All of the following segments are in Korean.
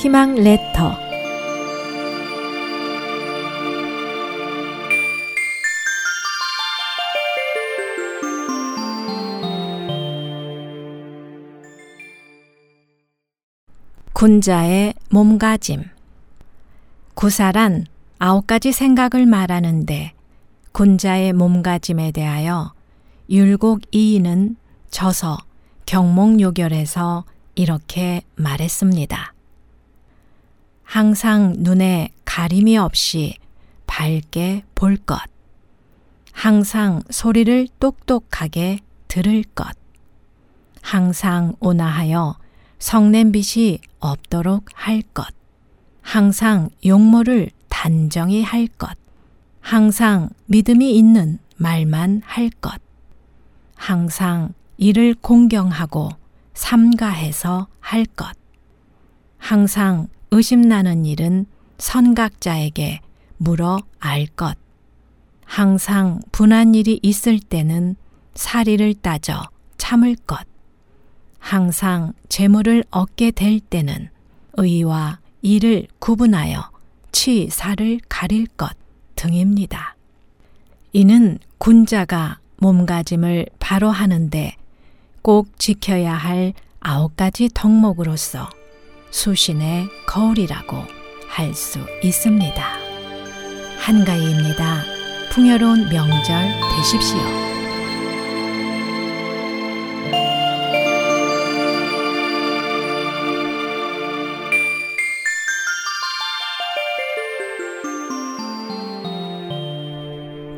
희망 레터 군자의 몸가짐 구사란 아홉 가지 생각을 말하는데 군자의 몸가짐에 대하여 율곡 이인은 저서 경목요결에서 이렇게 말했습니다. 항상 눈에 가림이 없이 밝게 볼 것. 항상 소리를 똑똑하게 들을 것. 항상 온화하여 성냄빛이 없도록 할 것. 항상 용모를 단정히 할 것. 항상 믿음이 있는 말만 할 것. 항상 이를 공경하고 삼가해서 할 것. 항상 의심나는 일은 선각자에게 물어 알 것. 항상 분한 일이 있을 때는 사리를 따져 참을 것. 항상 재물을 얻게 될 때는 의와 이를 구분하여 치사를 가릴 것 등입니다. 이는 군자가 몸가짐을 바로 하는데 꼭 지켜야 할 아홉 가지 덕목으로서 수신의 거울이라고 할 수 있습니다. 한가위입니다. 풍요로운 명절 되십시오.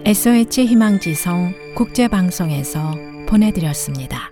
SOH 희망지성 국제방송에서 보내드렸습니다.